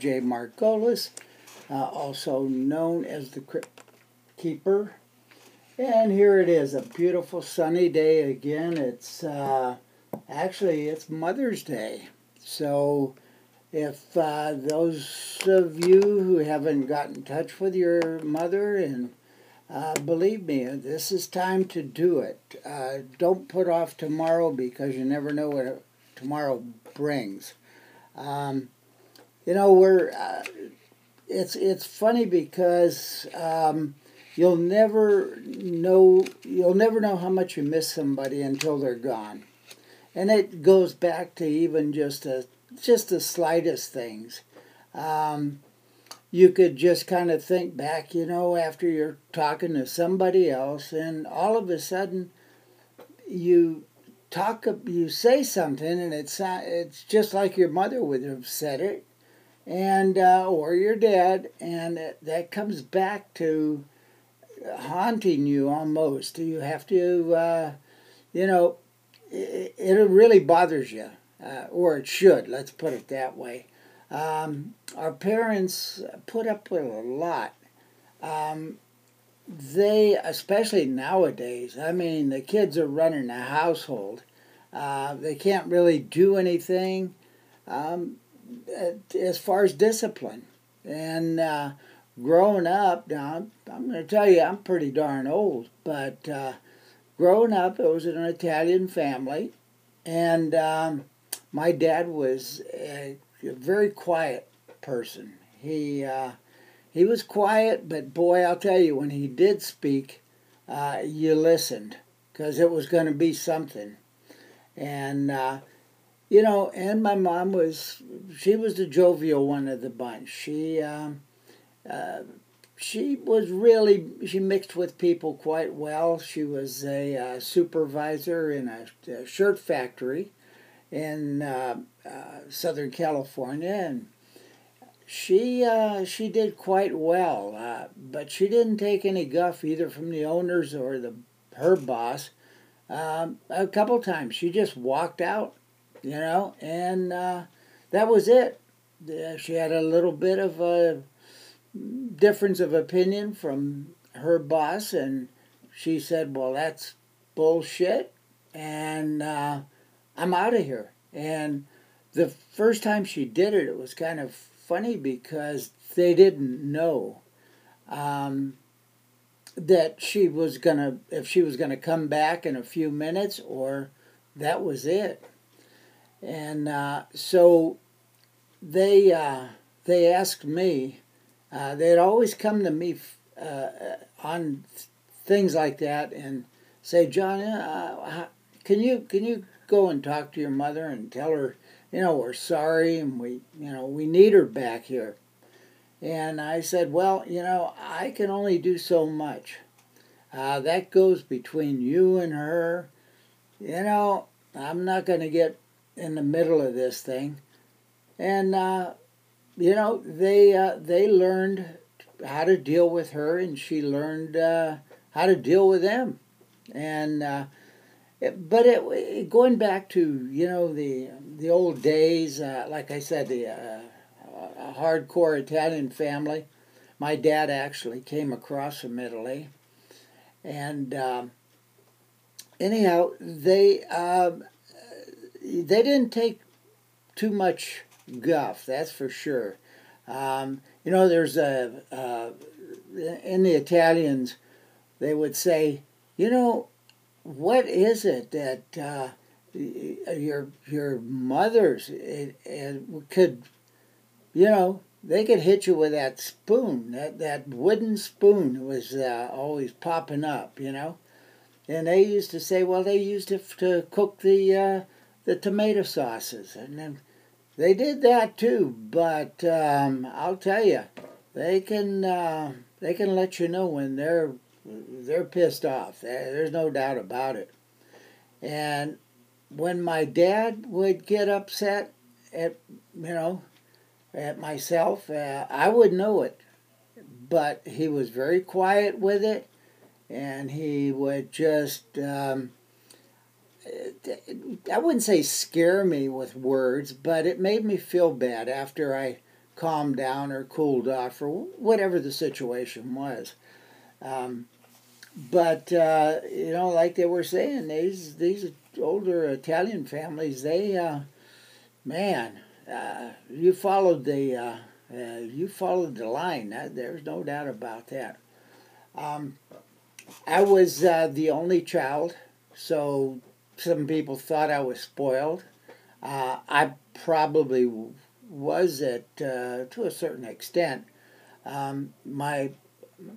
AJ Margolis, uh, also known as the Crypt Keeper. And here it is, a beautiful sunny day again. It's uh, actually it's Mother's Day. So if uh, those of you who haven't got in touch with your mother and uh, believe me, this is time to do it. Uh, don't put off tomorrow because you never know what tomorrow brings. Um, you know, we're. Uh, it's it's funny because um, you'll never know you'll never know how much you miss somebody until they're gone, and it goes back to even just a just the slightest things. Um, you could just kind of think back, you know, after you're talking to somebody else, and all of a sudden you talk, you say something, and it's it's just like your mother would have said it, and uh, or you're dead, and it, that comes back to haunting you almost. You have to, uh, you know, it, it really bothers you, uh, or it should. Let's put it that way. Um, our parents put up with a lot. Um, they, especially nowadays, I mean, the kids are running the household. Uh, they can't really do anything um, as far as discipline. And uh, growing up, now I'm going to tell you, I'm pretty darn old, but uh, growing up, it was an Italian family, and um, my dad was a very quiet person. He uh, he was quiet, but boy, I'll tell you, when he did speak, uh, you listened because it was going to be something. And uh, you know, and my mom was she was the jovial one of the bunch. She um, uh, she was really she mixed with people quite well. She was a uh, supervisor in a, a shirt factory in uh, uh, Southern California, and she uh, she did quite well. Uh, but she didn't take any guff either from the owners or the her boss. Um, a couple times she just walked out, you know, and uh, that was it. she had a little bit of a difference of opinion from her boss, and she said, "Well, that's bullshit," and uh, I'm out of here. And the first time she did it, it was kind of funny because they didn't know um, that she was gonna, if she was gonna come back in a few minutes, or that was it. And uh, so they uh, they asked me. Uh, they'd always come to me uh, on things like that and say, John, uh, can you can you go and talk to your mother and tell her, you know, we're sorry and we, you know, we need her back here. And I said, well, you know, I can only do so much. Uh, that goes between you and her. You know, I'm not going to get in the middle of this thing. And, uh, you know, they, uh, they learned how to deal with her and she learned uh, how to deal with them. And, uh, but it, going back to you know the the old days, uh, like I said, the uh, hardcore Italian family. My dad actually came across from Italy, and um, anyhow, they um, they didn't take too much guff. That's for sure. Um, you know, there's a uh, in the Italians, they would say, you know, what is it that uh, your your mothers it, it could, you know, they could hit you with that spoon, that that wooden spoon was uh, always popping up, you know, and they used to say, well, they used it to cook the uh, the tomato sauces, and then they did that too. But um, I'll tell you, they can uh, they can let you know when they're they're pissed off. There's no doubt about it. And when my dad would get upset at, you know, at myself, uh, I would know it. But he was very quiet with it, and he would just, um, I wouldn't say scare me with words, but it made me feel bad after I calmed down or cooled off or whatever the situation was. Um, but uh, you know, like they were saying, these these older Italian families, they uh, man, uh, you followed the uh, uh, you followed the line. there's no doubt about that. Um, I was uh, the only child, so some people thought I was spoiled. I probably was it to a certain extent. Um, my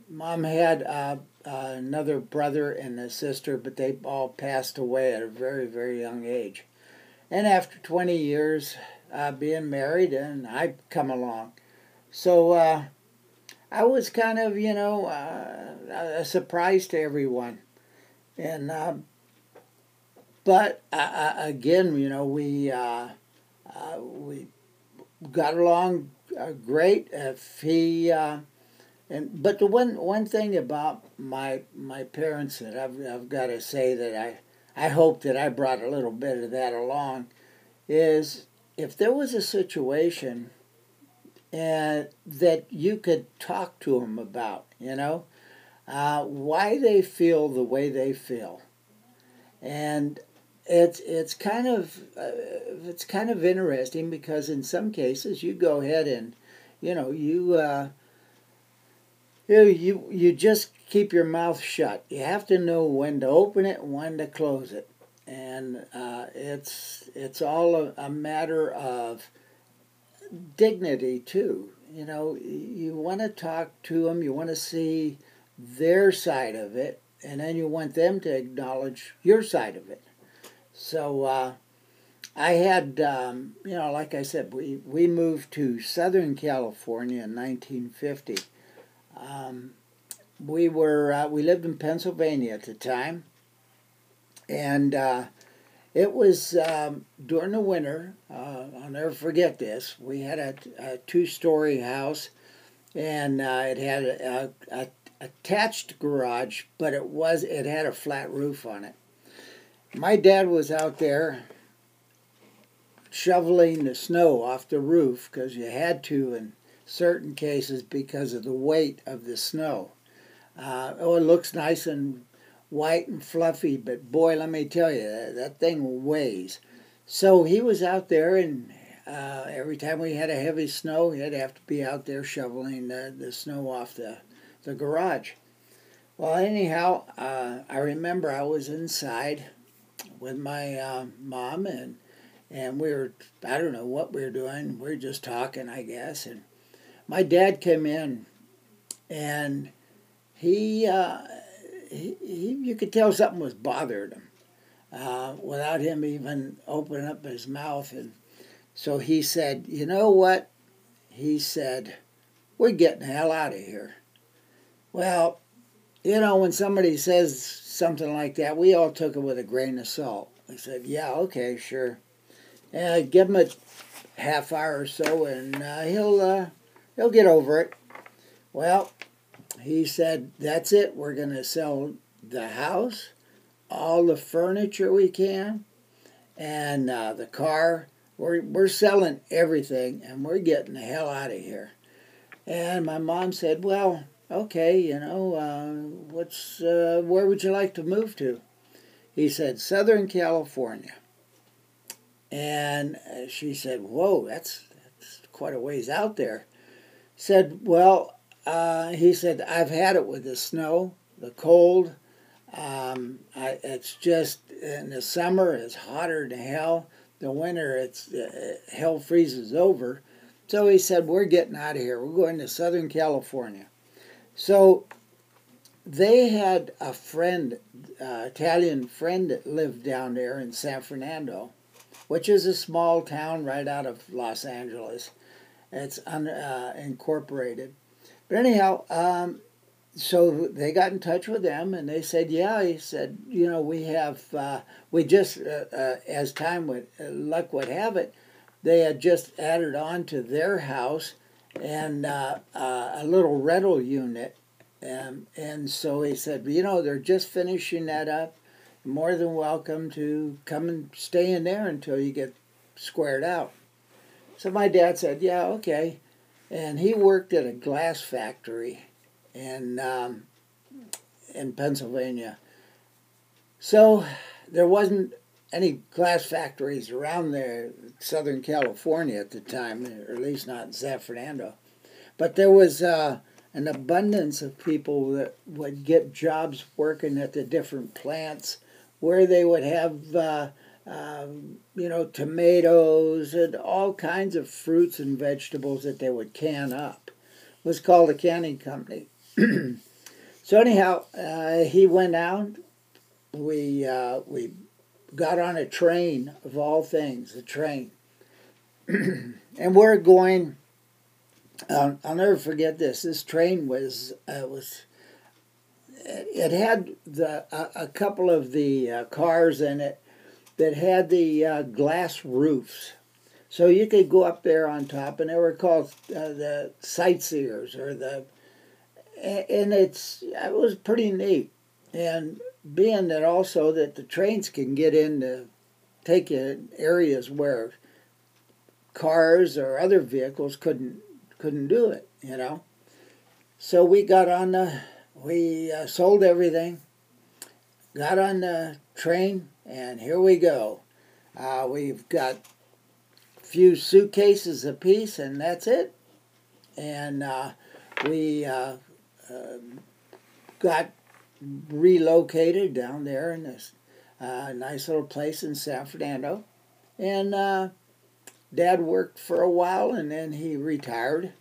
mom had uh, uh, another brother and a sister, but they all passed away at a very, very young age. And after 20 years uh, being married, and I come along. So uh, I was kind of, you know, uh, a surprise to everyone. And, um, but uh, uh, again, you know, we, uh, uh, we got along great. If he, and but the one one thing about my my parents that I've I've got to say that I I hope that I brought a little bit of that along is if there was a situation and that you could talk to them about, you know, uh, why they feel the way they feel, and it's it's kind of uh, it's kind of interesting because in some cases you go ahead and you know you uh, you, you, you just keep your mouth shut. You have to know when to open it and when to close it. And uh, it's, it's all a, a matter of dignity, too. You know, you want to talk to them, you want to see their side of it, and then you want them to acknowledge your side of it. So, uh, I had, um, you know, like I said, we, we moved to Southern California in 1950 um, we were uh, we lived in Pennsylvania at the time, and uh, it was um, during the winter. Uh, I'll never forget this. We had a, a two-story house, and uh, it had a, a, a, attached garage, but it was it had a flat roof on it. My dad was out there shoveling the snow off the roof because you had to, in certain cases because of the weight of the snow. Uh, oh, it looks nice and white and fluffy, but boy, let me tell you, that, that thing weighs. So he was out there, and uh, every time we had a heavy snow, he'd have to be out there shoveling the, the snow off the, the garage. Well, anyhow, uh, I remember I was inside with my uh, mom, and and we were, I don't know what we were doing. We were just talking, I guess, and my dad came in and he, uh, he, he, you could tell something was bothering him uh, without him even opening up his mouth. And so he said, You know what? He said, We're getting the hell out of here. Well, you know, when somebody says something like that, we all took it with a grain of salt. I said, Yeah, okay, sure. Uh, give him a half hour or so, and uh, he'll uh, he'll get over it. Well, he said, That's it. We're going to sell the house, all the furniture we can, and uh, the car. We're, we're selling everything and we're getting the hell out of here. And my mom said, Well, okay, you know, uh, what's, uh, where would you like to move to? He said, Southern California. And uh, she said, Whoa, that's, that's quite a ways out there said, Well, uh, he said, I've had it with the snow, the cold. Um, I, it's just in the summer, it's hotter than hell. The winter, it's uh, hell freezes over. So he said, We're getting out of here. We're going to Southern California. So they had a friend, uh, Italian friend that lived down there in San Fernando, which is a small town right out of Los Angeles. It's unincorporated. Uh, but anyhow, um, so they got in touch with them and they said, yeah, he said, you know, we have, uh, we just, uh, uh, as time would, uh, luck would have it, they had just added on to their house and uh, uh, a little rental unit. Um, and so he said, you know, they're just finishing that up. more than welcome to come and stay in there until you get squared out. So my dad said, yeah, okay. And he worked at a glass factory in, um, in Pennsylvania. So there wasn't any glass factories around there, Southern California at the time, or at least not in San Fernando. But there was uh, an abundance of people that would get jobs working at the different plants where they would have, uh, um, you know, tomatoes and all kinds of fruits and vegetables that they would can up. It was called a canning company. so anyhow, uh, he went out. We uh, we got on a train of all things, a train, and we're going um, I'll never forget this. This train was uh, was it had the a, a couple of the uh, cars in it that had the uh, glass roofs, so you could go up there on top, and they were called uh, the sightseers or the, and it's it was pretty neat, and being that also that the trains can get into take areas where cars or other vehicles couldn't couldn't do it, you know. So we got on the, we uh, sold everything, got on the train, and here we go. Uh, we've got a few suitcases apiece, and that's it. And uh, we uh, um, got relocated down there in this uh, nice little place in San Fernando. And uh, Dad worked for a while and then he retired.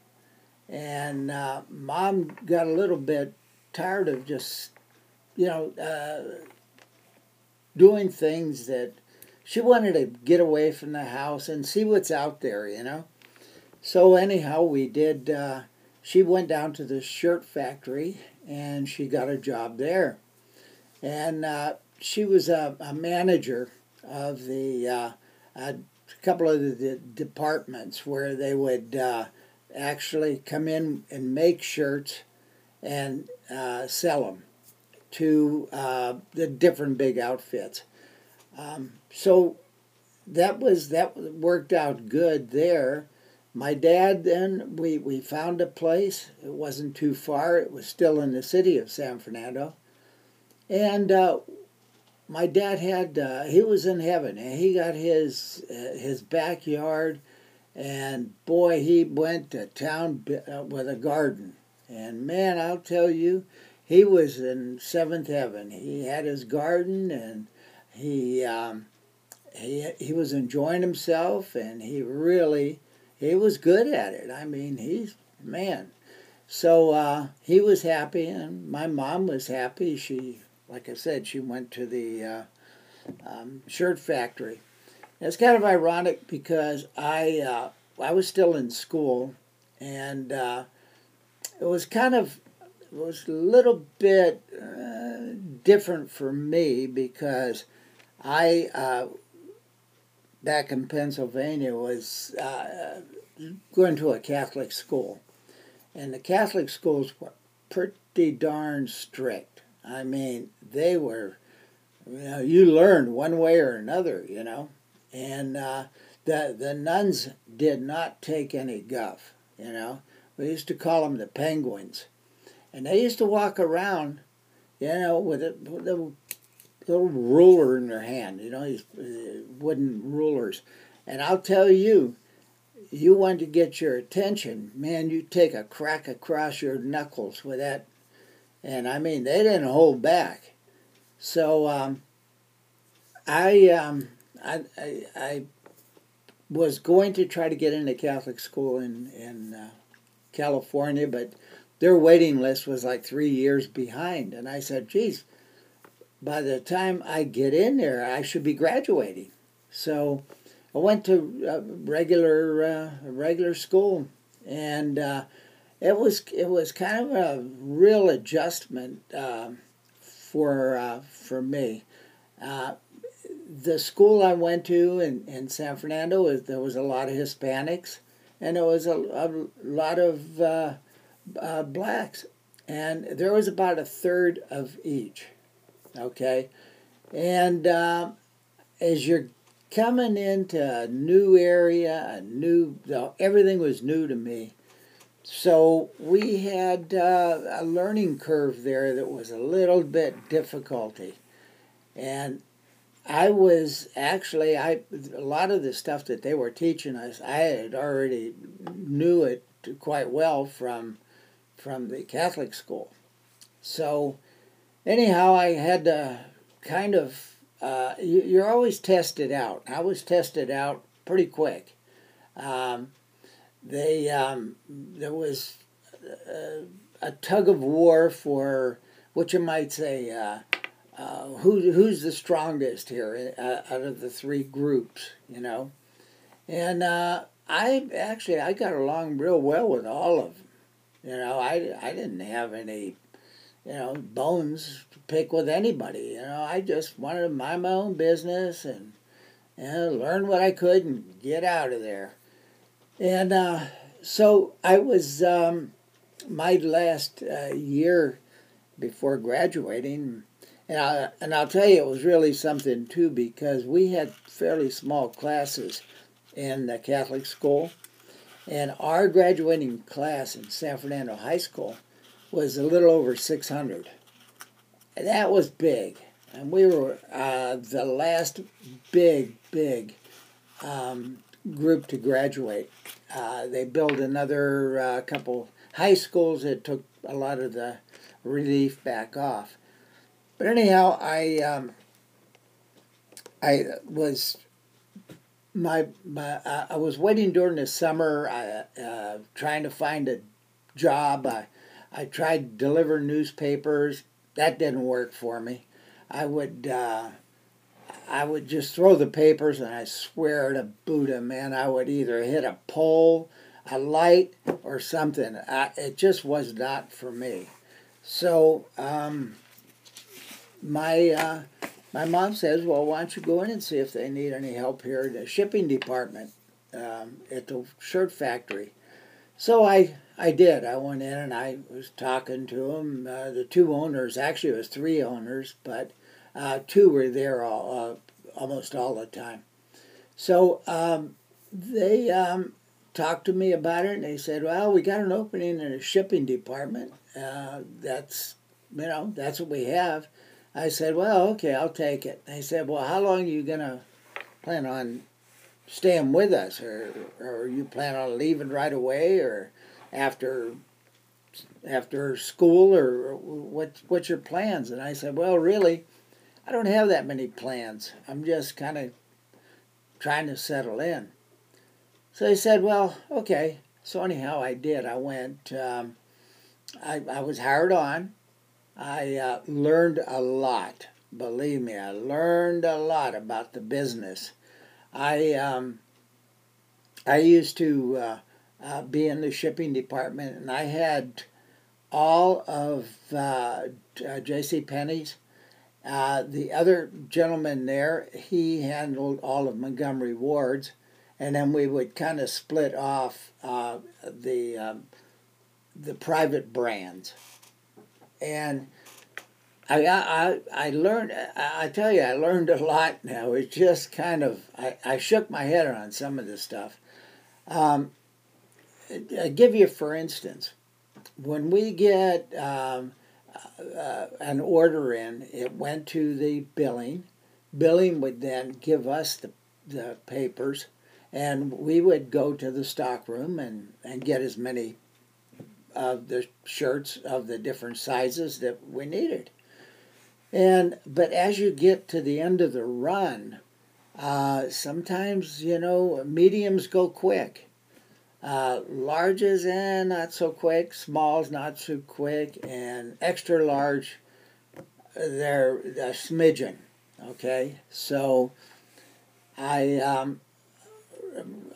And uh, Mom got a little bit tired of just, you know, uh, doing things that she wanted to get away from the house and see what's out there, you know. So, anyhow, we did. Uh, she went down to the shirt factory and she got a job there. And uh, she was a, a, manager of the uh, a couple of the departments where they would uh, actually come in and make shirts and uh, sell them to uh, the different big outfits. Um, so that was that worked out good there. My dad then we we found a place. It wasn't too far. It was still in the city of San Fernando, and uh, my dad had uh, he was in heaven and he got his uh, his backyard and boy he went to town uh, with a garden and man i'll tell you he was in seventh heaven he had his garden and he um, he he was enjoying himself and he really he was good at it. I mean he's man. So uh, he was happy and my mom was happy. She like I said, she went to the uh, um, shirt factory. it's kind of ironic because I uh, I was still in school, and uh, it was kind of it was a little bit uh, different for me because I uh, back in Pennsylvania was uh, going to a Catholic school, and the Catholic schools were pretty darn strict. I mean, they were, you know, you learned one way or another, you know, and uh, the the nuns did not take any guff, you know. We used to call them the penguins, and they used to walk around, you know, with a, with a little ruler in their hand, you know, these uh, wooden rulers, and I'll tell you. You want to get your attention, man. You take a crack across your knuckles with that and I mean they didn't hold back. So um, I, um, I, I, I was going to try to get into Catholic school in in uh, California, but their waiting list was like three years behind, and I said, "Geez, by the time I get in there, I should be graduating." So I went to a regular uh, regular school, and uh, it was it was kind of a real adjustment um, for uh, for me. Uh, the school I went to in, in San Fernando was there was a lot of Hispanics, and there was a, a lot of uh, uh blacks, and there was about a third of each. Okay, And uh, as you're coming into a new area, a new everything was new to me. So we had uh, a learning curve there that was a little bit difficulty, and I was actually I a lot of the stuff that they were teaching us I had already knew it quite well from from the Catholic school. So anyhow, I had to kind of uh, you, are always tested out. I was tested out pretty quick. Um, they um, there was a, a, tug of war for what you might say. Uh, uh, who who's the strongest here uh, out of the three groups? You know, and uh, I actually I got along real well with all of them. You know, I I didn't have any you know, bones to pick with anybody. You know, I just wanted to mind my own business and learn what I could and get out of there. And uh, so I was um, my last uh, year before graduating, and I, and I'll tell you, it was really something too because we had fairly small classes in the Catholic school, and our graduating class in San Fernando High School was a little over 600. And that was big. And we were uh, the last big, big um, group to graduate. Uh, they built another uh, couple high schools that took a lot of the relief back off. But anyhow, I um, I was my, my I was waiting during the summer, uh, trying to find a job. I I tried to deliver newspapers. That didn't work for me. I would uh, I would just throw the papers, and I swear to Buddha, man, I would either hit a pole, a light, or something. I, it just was not for me. So um, my uh, my mom says, "Well, why don't you go in and see if they need any help here in the shipping department um, at the shirt factory?" So I I did. I went in and I was talking to them. Uh, the two owners, actually, it was three owners, but uh, two were there all, uh, almost all the time. So um, they um, talked to me about it, and they said, "Well, we got an opening in the shipping department. Uh, that's you know that's what we have." I said, "Well, okay, I'll take it." They said, "Well, how long are you gonna plan on staying with us, or or you plan on leaving right away, or?" After after school or what what's your plans? And i said well really i don't have that many plans. I'm just kind of trying to settle in. So he said well okay. So anyhow i did. I went um, I, I was hired on. I uh, learned a lot. Believe me i learned a lot about the business. I um, i used to uh, uh, be in the shipping department, and I had all of uh, uh J.C. Penney's. Uh, the other gentleman there, he handled all of Montgomery Ward's, and then we would kind of split off uh, the um, the private brands, and. I, I, I learned, I tell you, I learned a lot now. It's just kind of, I, I shook my head on some of this stuff. Um, I give you for instance, when we get um, uh, an order in, it went to the billing. Billing would then give us the, the papers, and we would go to the stock room and, and get as many of the shirts of the different sizes that we needed. And but as you get to the end of the run, uh, sometimes you know mediums go quick uh, larges and not so quick, smalls not so quick, and extra large, they're smidgen. Okay, so I um,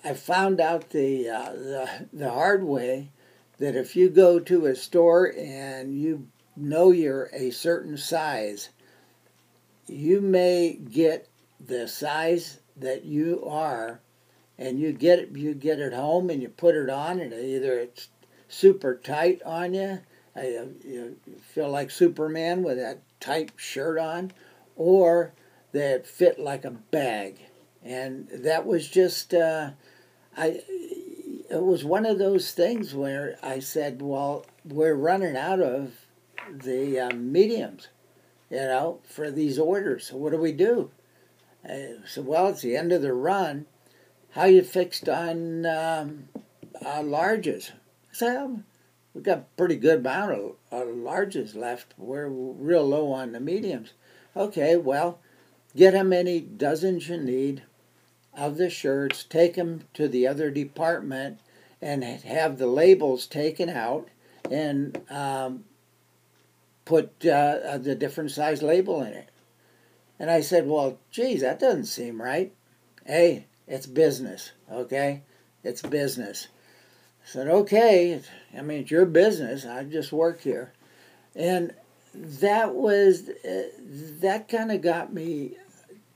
I found out the, uh, the the hard way that if you go to a store and you know you're a certain size, you may get the size that you are and you get it you get it home and you put it on and either it's super tight on you you feel like superman with that tight shirt on or that fit like a bag. And that was just, uh, I, it was one of those things where I said, well, we're running out of the um, mediums, you know, for these orders. So what do we do? I said, well, it's the end of the run. How you fixed on um, larges? I said, um, we've got a pretty good amount of uh, larges left. We're real low on the mediums. Okay, well, get how many dozens you need of the shirts, take them to the other department, and have the labels taken out and um, put uh, the different size label in it. And I said, well, geez, that doesn't seem right. Hey, it's business, okay? It's business. I said, okay, I mean, it's your business. I just work here. And that was, uh, that kind of got me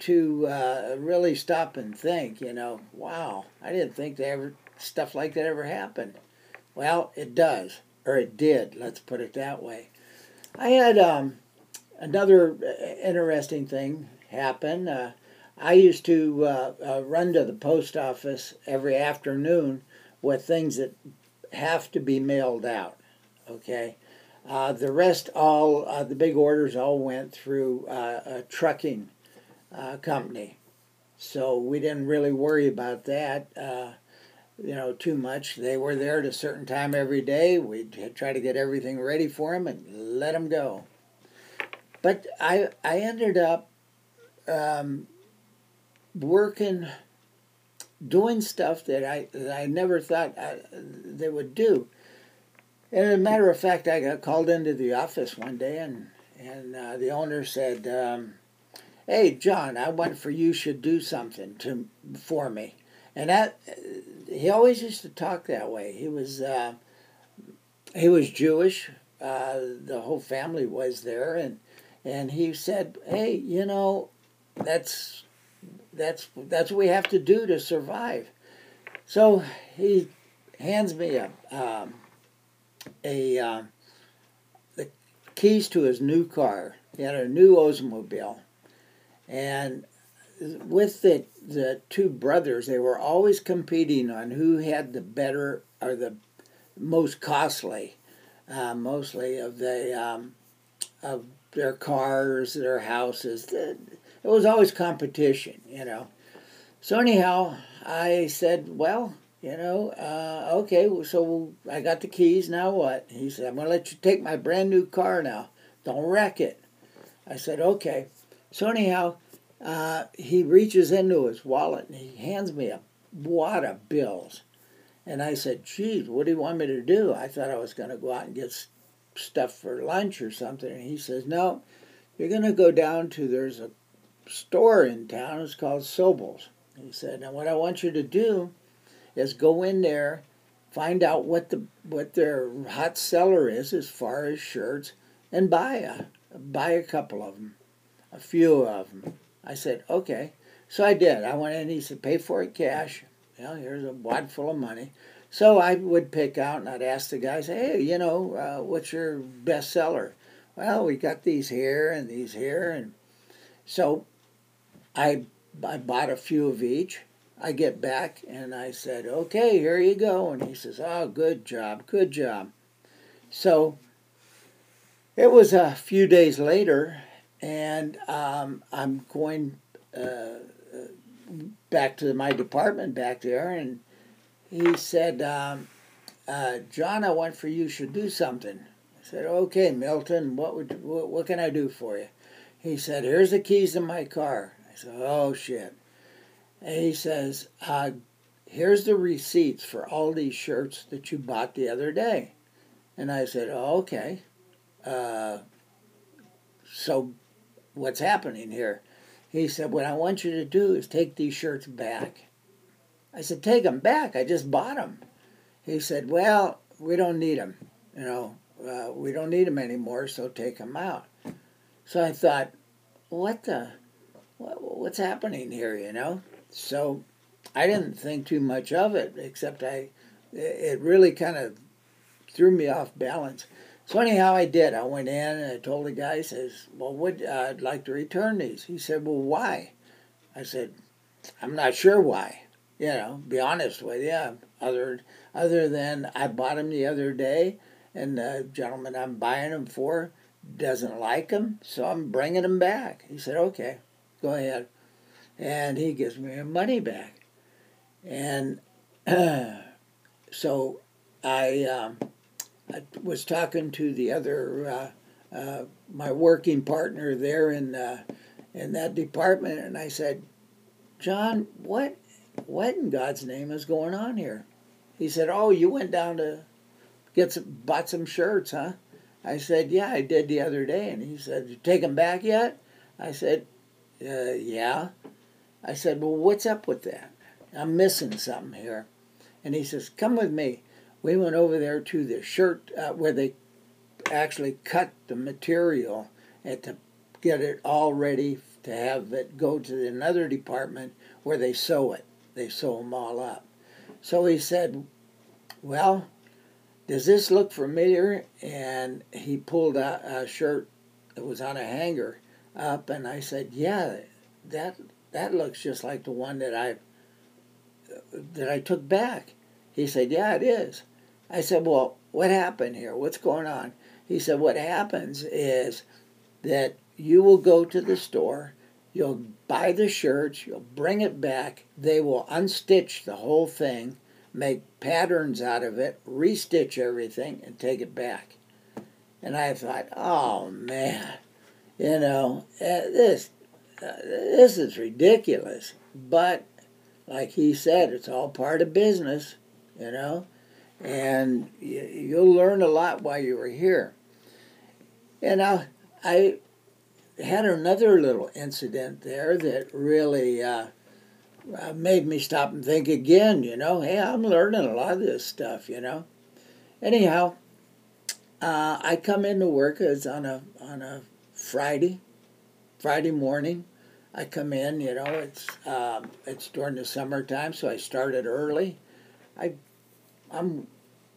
to uh, really stop and think, you know, wow, I didn't think that ever, stuff like that ever happened. Well, it does, or it did, let's put it that way. I had um, another uh, interesting thing happen. Uh, I used to uh, uh, run to the post office every afternoon with things that have to be mailed out. Okay, uh, the rest, all uh, the big orders, all went through uh, a trucking uh, company, so we didn't really worry about that. you know, too much. They were there at a certain time every day. We'd try to get everything ready for them and let them go. But I I ended up um, working, doing stuff that I that I never thought I, they would do. And as a matter of fact, I got called into the office one day, and and uh, the owner said, um, "Hey, John, I want for you should do something to for me." And that he always used to talk that way. He was uh, he was Jewish. Uh, the whole family was there, and and he said, "Hey, you know, that's that's that's what we have to do to survive. So he hands me a um, a um, the keys to his new car. He had a new Oldsmobile, and with the the two brothers, they were always competing on who had the better or the most costly, uh, mostly of the um, of their cars, their houses. The, it was always competition, you know. So anyhow, I said, well, you know, uh, okay, so I got the keys. Now what? He said, I'm going to let you take my brand new car now. Don't wreck it. I said, okay. So anyhow, uh, he reaches into his wallet and he hands me a wad of bills. And I said, geez, what do you want me to do? I thought I was going to go out and get stuff for lunch or something. And he says, no, you're going to go down to, there's a store in town. It's called Sobel's. He said, "Now what I want you to do is go in there, find out what the what their hot seller is as far as shirts, and buy a buy a couple of them, a few of them." I said, "Okay." So I did. I went in. He said, "Pay for it cash." Well, here's a wad full of money. So I would pick out and I'd ask the guys, "Hey, you know, uh, what's your best seller?" Well, we got these here and these here, and so I, I bought a few of each. I get back and I said, okay, here you go. And he says, oh, good job, good job. So it was a few days later, and um, I'm going uh, back to my department back there, and he said, um, uh, John, I want for you should do something. I said, okay, Milton, what, would, what, what can I do for you? He said, here's the keys to my car said, oh shit. And he says, uh, here's the receipts for all these shirts that you bought the other day. And I said, oh, okay. Uh, so what's happening here? He said, what I want you to do is take these shirts back. I said, take them back. I just bought them. He said, well, we don't need them. You know, uh, we don't need them anymore, so take them out. So I thought, what the? What's happening here, you know? So I didn't think too much of it, except I, it really kind of threw me off balance. So anyhow, I did. I went in and I told the guy, I says, well, would, uh, I'd like to return these. He said, well, why? I said, I'm not sure why. You know, be honest with you. Other, other than I bought them the other day and the gentleman I'm buying them for doesn't like them, so I'm bringing them back. He said, okay, go ahead. And he gives me money back. And so I, um, I was talking to the other, uh, uh, my working partner there in, uh, in that department, and I said, John, what, what in God's name is going on here? He said, Oh, you went down to get some, bought some shirts, huh? I said, Yeah, I did the other day. And he said, You take them back yet? I said, uh, Yeah. I said, Well, what's up with that? I'm missing something here. And he says, Come with me. We went over there to the shirt uh, where they actually cut the material and to get it all ready to have it go to another department where they sew it. They sew them all up. So he said, Well, does this look familiar? And he pulled out a shirt that was on a hanger up, and I said, Yeah, that that looks just like the one that I that I took back. He said, Yeah, it is. I said, Well, what happened here? What's going on? He said, What happens is that you will go to the store, you'll buy the shirts, you'll bring it back, they will unstitch the whole thing, make patterns out of it, restitch everything, and take it back. And I thought, oh man, you know, eh, this uh, this is ridiculous. But like he said, it's all part of business, you know, and you'll learn a lot while you were here. And I, I had another little incident there that really uh, uh, made me stop and think again, you know, hey, I'm learning a lot of this stuff, you know. Anyhow, uh, I come into work as on a on a Friday, Friday morning. I come in, you know, it's um, it's during the summertime, so I started early. I I'm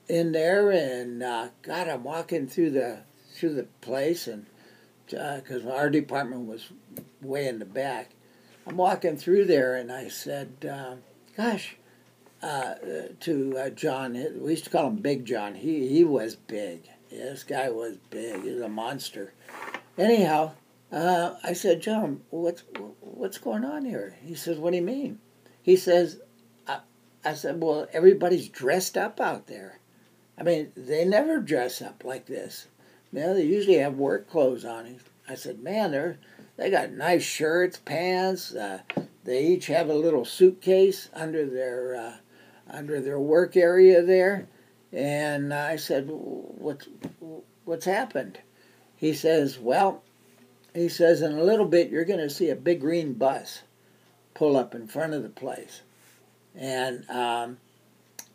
in there, and uh, God, I'm walking through the through the place, and because uh, our department was way in the back, I'm walking through there, and I said, uh, "Gosh." To uh, John, we used to call him Big John. He he was big. Yeah, this guy was big. He was a monster. Anyhow, uh, I said, John, what's what's going on here? He says, What do you mean? He says, I, I said, Well, everybody's dressed up out there. I mean, they never dress up like this. Know, they usually have work clothes on. I said, Man, they're they got nice shirts, pants. Uh, they each have a little suitcase under their uh, under their work area there. And I said, "What's what's happened?" He says, "Well, he says, in a little bit, you're going to see a big green bus pull up in front of the place. And um,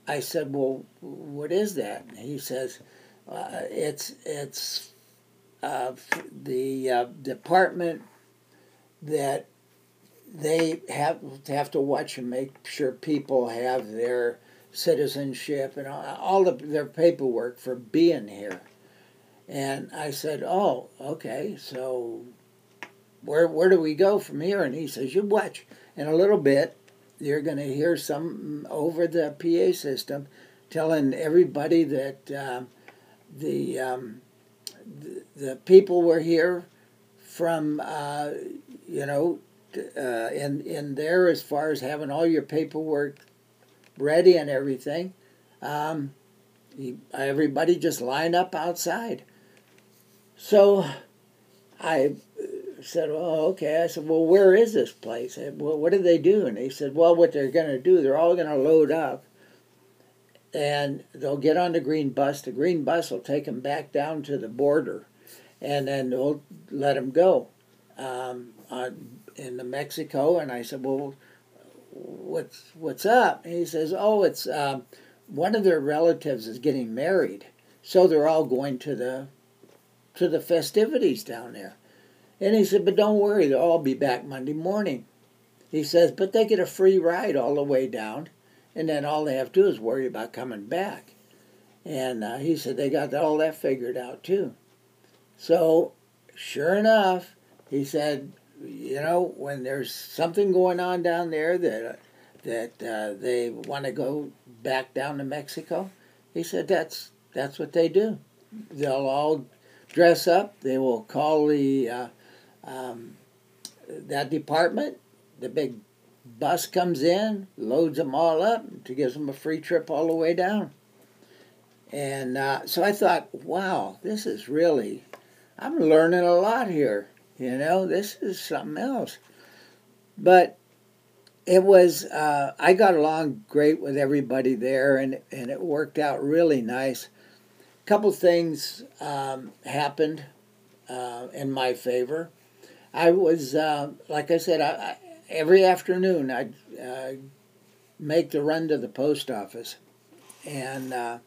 I said, well, what is that? And he says, uh, it's, it's uh, the uh, department that they have have to watch and make sure people have their citizenship and all, all the, their paperwork for being here. And I said, "Oh, okay. So where where do we go from here?" And he says, "You watch. In a little bit, you're going to hear some over the PA system telling everybody that um, the, um, the, the people were here from uh, you know uh, in in there as far as having all your paperwork ready and everything." Um, he, everybody just line up outside. So I said, "Oh, okay." I said, "Well, where is this place? Well, what do they do?" And he said, "Well, what they're going to do, they're all going to load up, and they'll get on the green bus. The green bus will take them back down to the border, and then they'll let them go um, on, in the Mexico." And I said, "Well, what's what's up?" And he says, "Oh, it's um, one of their relatives is getting married, so they're all going to the." To the festivities down there. And he said, But don't worry, they'll all be back Monday morning. He says, But they get a free ride all the way down, and then all they have to do is worry about coming back. And uh, he said they got all that figured out too. So, sure enough, he said, you know, when there's something going on down there that that uh, they want to go back down to Mexico, he said that's that's what they do. They'll all dress up. They will call the uh, um, that department. The big bus comes in, loads them all up, to give them a free trip all the way down. And uh, so I thought, wow, this is really, I'm learning a lot here. You know, this is something else. But it was, uh, I got along great with everybody there, and, and it worked out really nice. Couple things um, happened uh, in my favor. I was, uh, like I said, I, I, every afternoon I'd uh, make the run to the post office, and uh,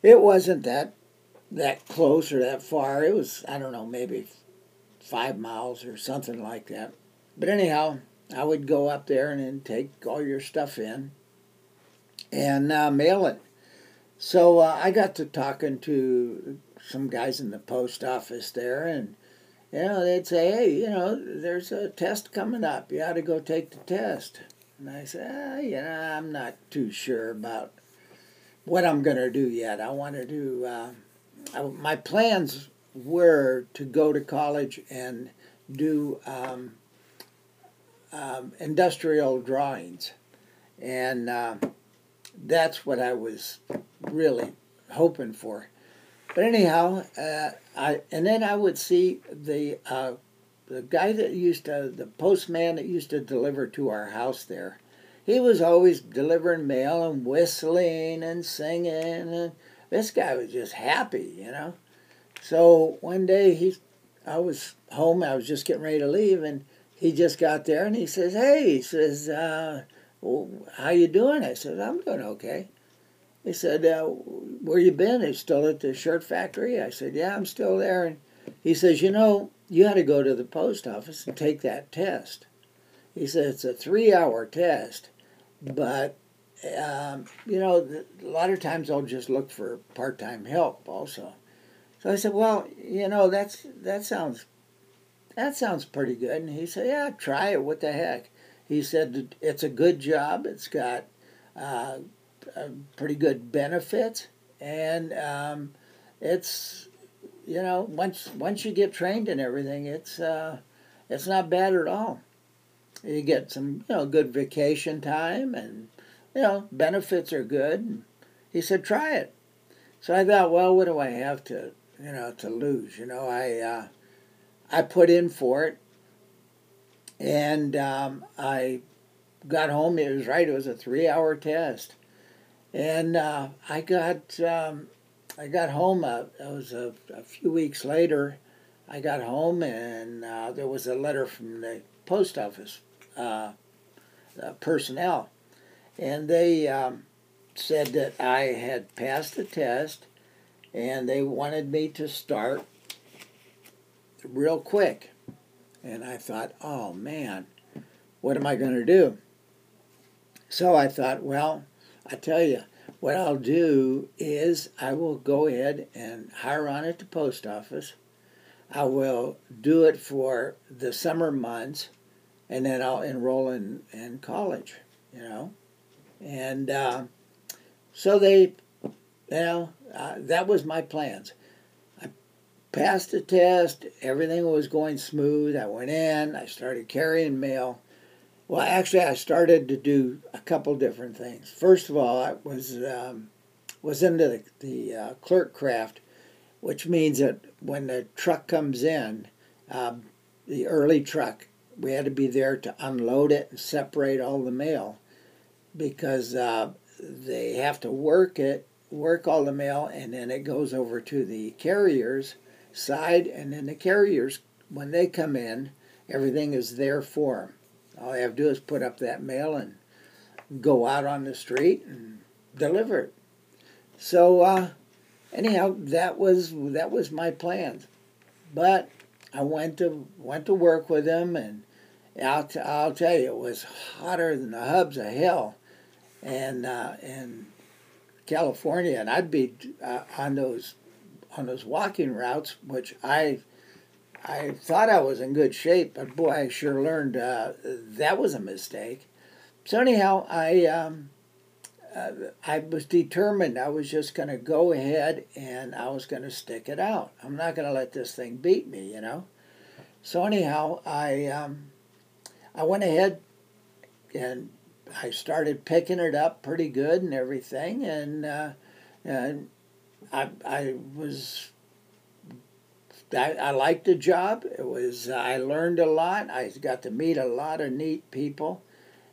it wasn't that that close or that far. It was I don't know maybe five miles or something like that. But anyhow, I would go up there and then take all your stuff in and uh, mail it. So uh, I got to talking to some guys in the post office there, and you know they'd say, "Hey, you know, there's a test coming up. You ought to go take the test." And I said, ah, "You know, I'm not too sure about what I'm going to do yet. I want to do uh, I, my plans were to go to college and do um, um, industrial drawings, and uh, that's what I was really hoping for. But anyhow, uh, I and then I would see the uh, the guy that used to the postman that used to deliver to our house there. He was always delivering mail and whistling and singing, and this guy was just happy, you know. So one day he, I was home. I was just getting ready to leave, and he just got there, and he says, "Hey," he says, uh, well, "How you doing?" I said, "I'm doing okay." He said, uh, "Where you been? You still at the shirt factory?" I said, "Yeah, I'm still there." And he says, "You know, you had to go to the post office and take that test." He said, "It's a three-hour test, but um, you know, a lot of times I'll just look for part-time help also." So I said, "Well, you know, that's that sounds that sounds pretty good." And he said, "Yeah, try it. What the heck?" He said, "It's a good job. It's got uh, pretty good benefits, and um, it's you know once once you get trained and everything, it's uh, it's not bad at all. You get some you know good vacation time, and you know benefits are good." He said, "Try it." So I thought, well, what do I have to you know, to lose. You know, I uh, I put in for it, and um, I got home. It was right. It was a three-hour test, and uh, I got um, I got home. Uh, it was a, a, few weeks later. I got home, and uh, there was a letter from the post office uh, personnel, and they um, said that I had passed the test and they wanted me to start real quick. And I thought, oh man, what am I going to do? So I thought, well, I tell you, what I'll do is I will go ahead and hire on at the post office. I will do it for the summer months, and then I'll enroll in, in college, you know. And uh, so they, you know, uh, that was my plans. I passed the test. Everything was going smooth. I went in. I started carrying mail. Well, actually, I started to do a couple different things. First of all, I was um, was into the, the uh, clerk craft, which means that when the truck comes in, um, the early truck, we had to be there to unload it and separate all the mail because uh, they have to work it work all the mail, and then it goes over to the carrier's side, and then the carriers, when they come in, everything is there for them. All they have to do is put up that mail and go out on the street and deliver it. So uh, anyhow, that was that was my plan. But I went to went to work with them, and I'll, t- I'll tell you, it was hotter than the hubs of hell, and uh, California, and I'd be uh, on those on those walking routes, which I I thought I was in good shape, but boy, I sure learned uh, that was a mistake. So anyhow, I um, uh, I was determined. I was just going to go ahead and I was going to stick it out. I'm not going to let this thing beat me, you know. So anyhow, I um, I went ahead and I started picking it up pretty good and everything, and uh, and I I was I, I liked the job. It was I learned a lot. I got to meet a lot of neat people,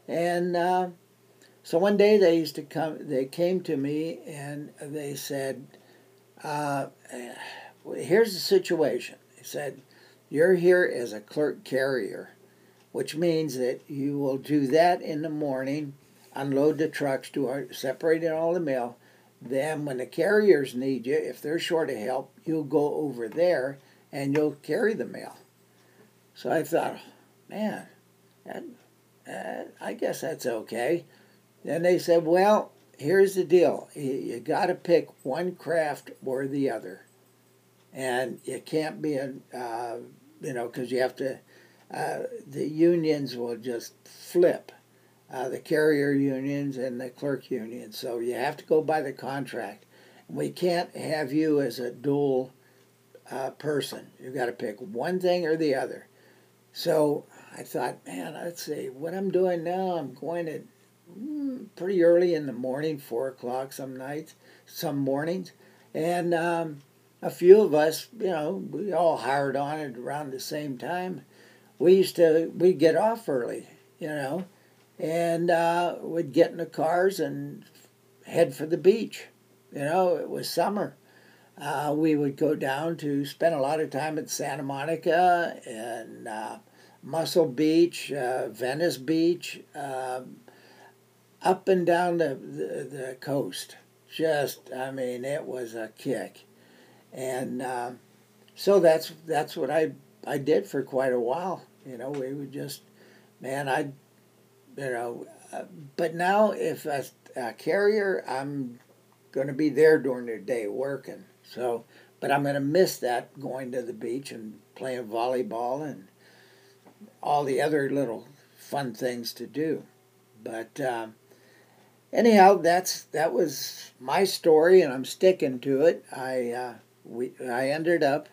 and uh, so one day they used to come. They came to me and they said, uh, "Here's the situation." They said, "You're here as a clerk carrier." which means that you will do that in the morning, unload the trucks, do our, separating all the mail. Then, when the carriers need you, if they're short of help, you'll go over there and you'll carry the mail. So I thought, man, that, uh, I guess that's okay. Then they said, well, here's the deal you, you got to pick one craft or the other. And it can't be a, uh, you know, because you have to uh, the unions will just flip. Uh, the carrier unions and the clerk unions. So you have to go by the contract. We can't have you as a dual uh, person. You've got to pick one thing or the other. So I thought, man, let's see, what I'm doing now, I'm going at mm, pretty early in the morning, 4 o'clock some nights, some mornings. And um, a few of us, you know, we all hired on it around the same time we used to we'd get off early, you know, and uh, we'd get in the cars and head for the beach. You know, it was summer. Uh, we would go down to spend a lot of time at Santa Monica and uh, Muscle Beach, uh, Venice Beach, um, up and down the, the, the, coast. Just, I mean, it was a kick. And um, so that's that's what I I did for quite a while. You know, we would just, man, I, you know, uh, but now if a, a carrier, I'm going to be there during the day working. So, but I'm going to miss that going to the beach and playing volleyball and all the other little fun things to do. But uh, anyhow, that's that was my story, and I'm sticking to it. I uh, we I ended up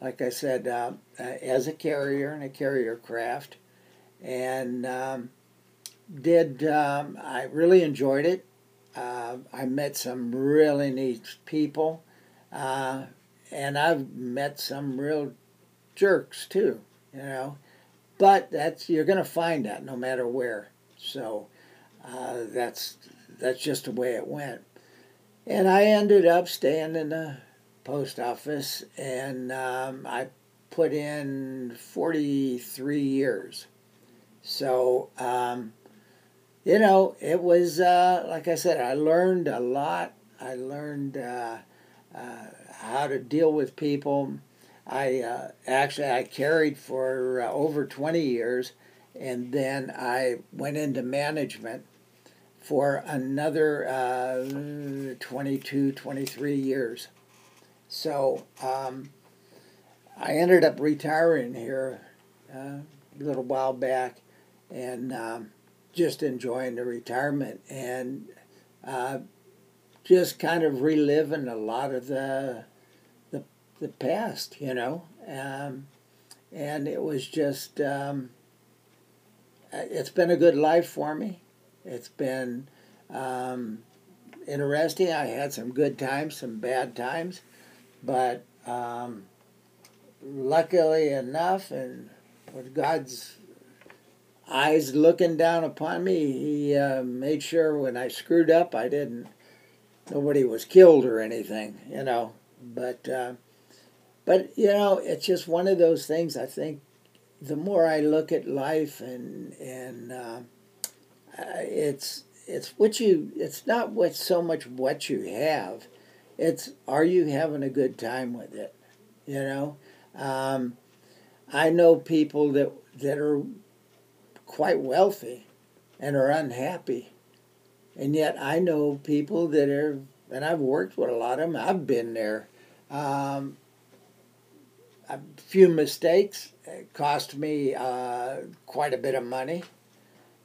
like I said, uh, uh, as a carrier and a carrier craft, and um, did um, I really enjoyed it. Uh, I met some really neat people, uh, and I've met some real jerks too. You know, but that's you're going to find that no matter where. So uh, that's that's just the way it went. And I ended up staying in the post office, and um, I put in 43 years. So, um, you know, it was, uh, like I said, I learned a lot. I learned uh, uh, how to deal with people. I uh, actually I carried for uh, over 20 years, and then I went into management for another uh, 22, 23 years. So um, I ended up retiring here uh, a little while back and um, just enjoying the retirement and uh, just kind of reliving a lot of the the, the past, you know. Um, and it was just um, it's been a good life for me. It's been um, interesting. I had some good times, some bad times. But um, luckily enough, and with God's eyes looking down upon me, He uh, made sure when I screwed up, I didn't. Nobody was killed or anything, you know. But uh, but you know, it's just one of those things. I think the more I look at life and and uh, it's it's what you it's not what so much what you have it's are you having a good time with it? You know, um, I know people that that are quite wealthy and are unhappy, and yet I know people that are and I've worked with a lot of them. I've been there. Um, a few mistakes it cost me uh, quite a bit of money,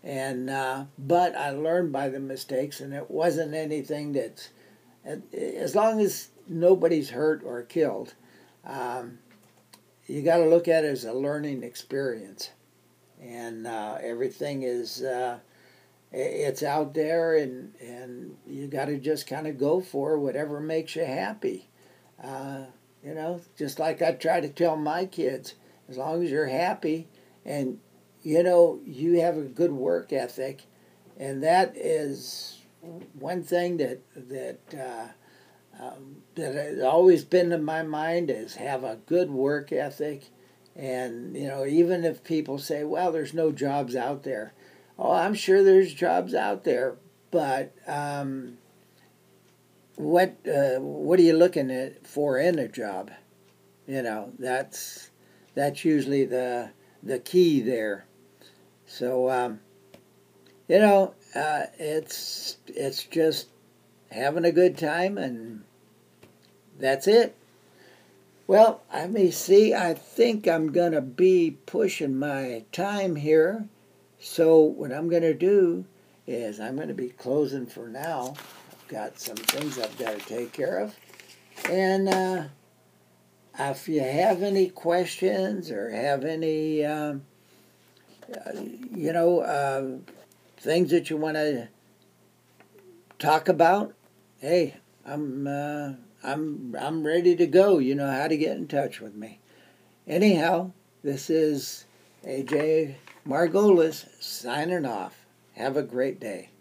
and uh, but I learned by the mistakes, and it wasn't anything that's as long as nobody's hurt or killed. Um, you got to look at it as a learning experience, and uh, everything is uh, it's out there, and and you got to just kind of go for whatever makes you happy. Uh, you know, just like I try to tell my kids, as long as you're happy and you know you have a good work ethic, and that is one thing that that. Uh, um, that has always been in my mind is have a good work ethic and you know even if people say well there's no jobs out there oh i'm sure there's jobs out there but um, what uh, what are you looking at for in a job you know that's that's usually the the key there so um, you know uh, it's it's just having a good time, and that's it. Well, I may see, I think I'm going to be pushing my time here. So, what I'm going to do is I'm going to be closing for now. I've got some things I've got to take care of. And uh, if you have any questions or have any, um, uh, you know, uh, things that you want to talk about, hey, I'm uh, I'm I'm ready to go. You know how to get in touch with me. Anyhow, this is AJ Margolis signing off. Have a great day.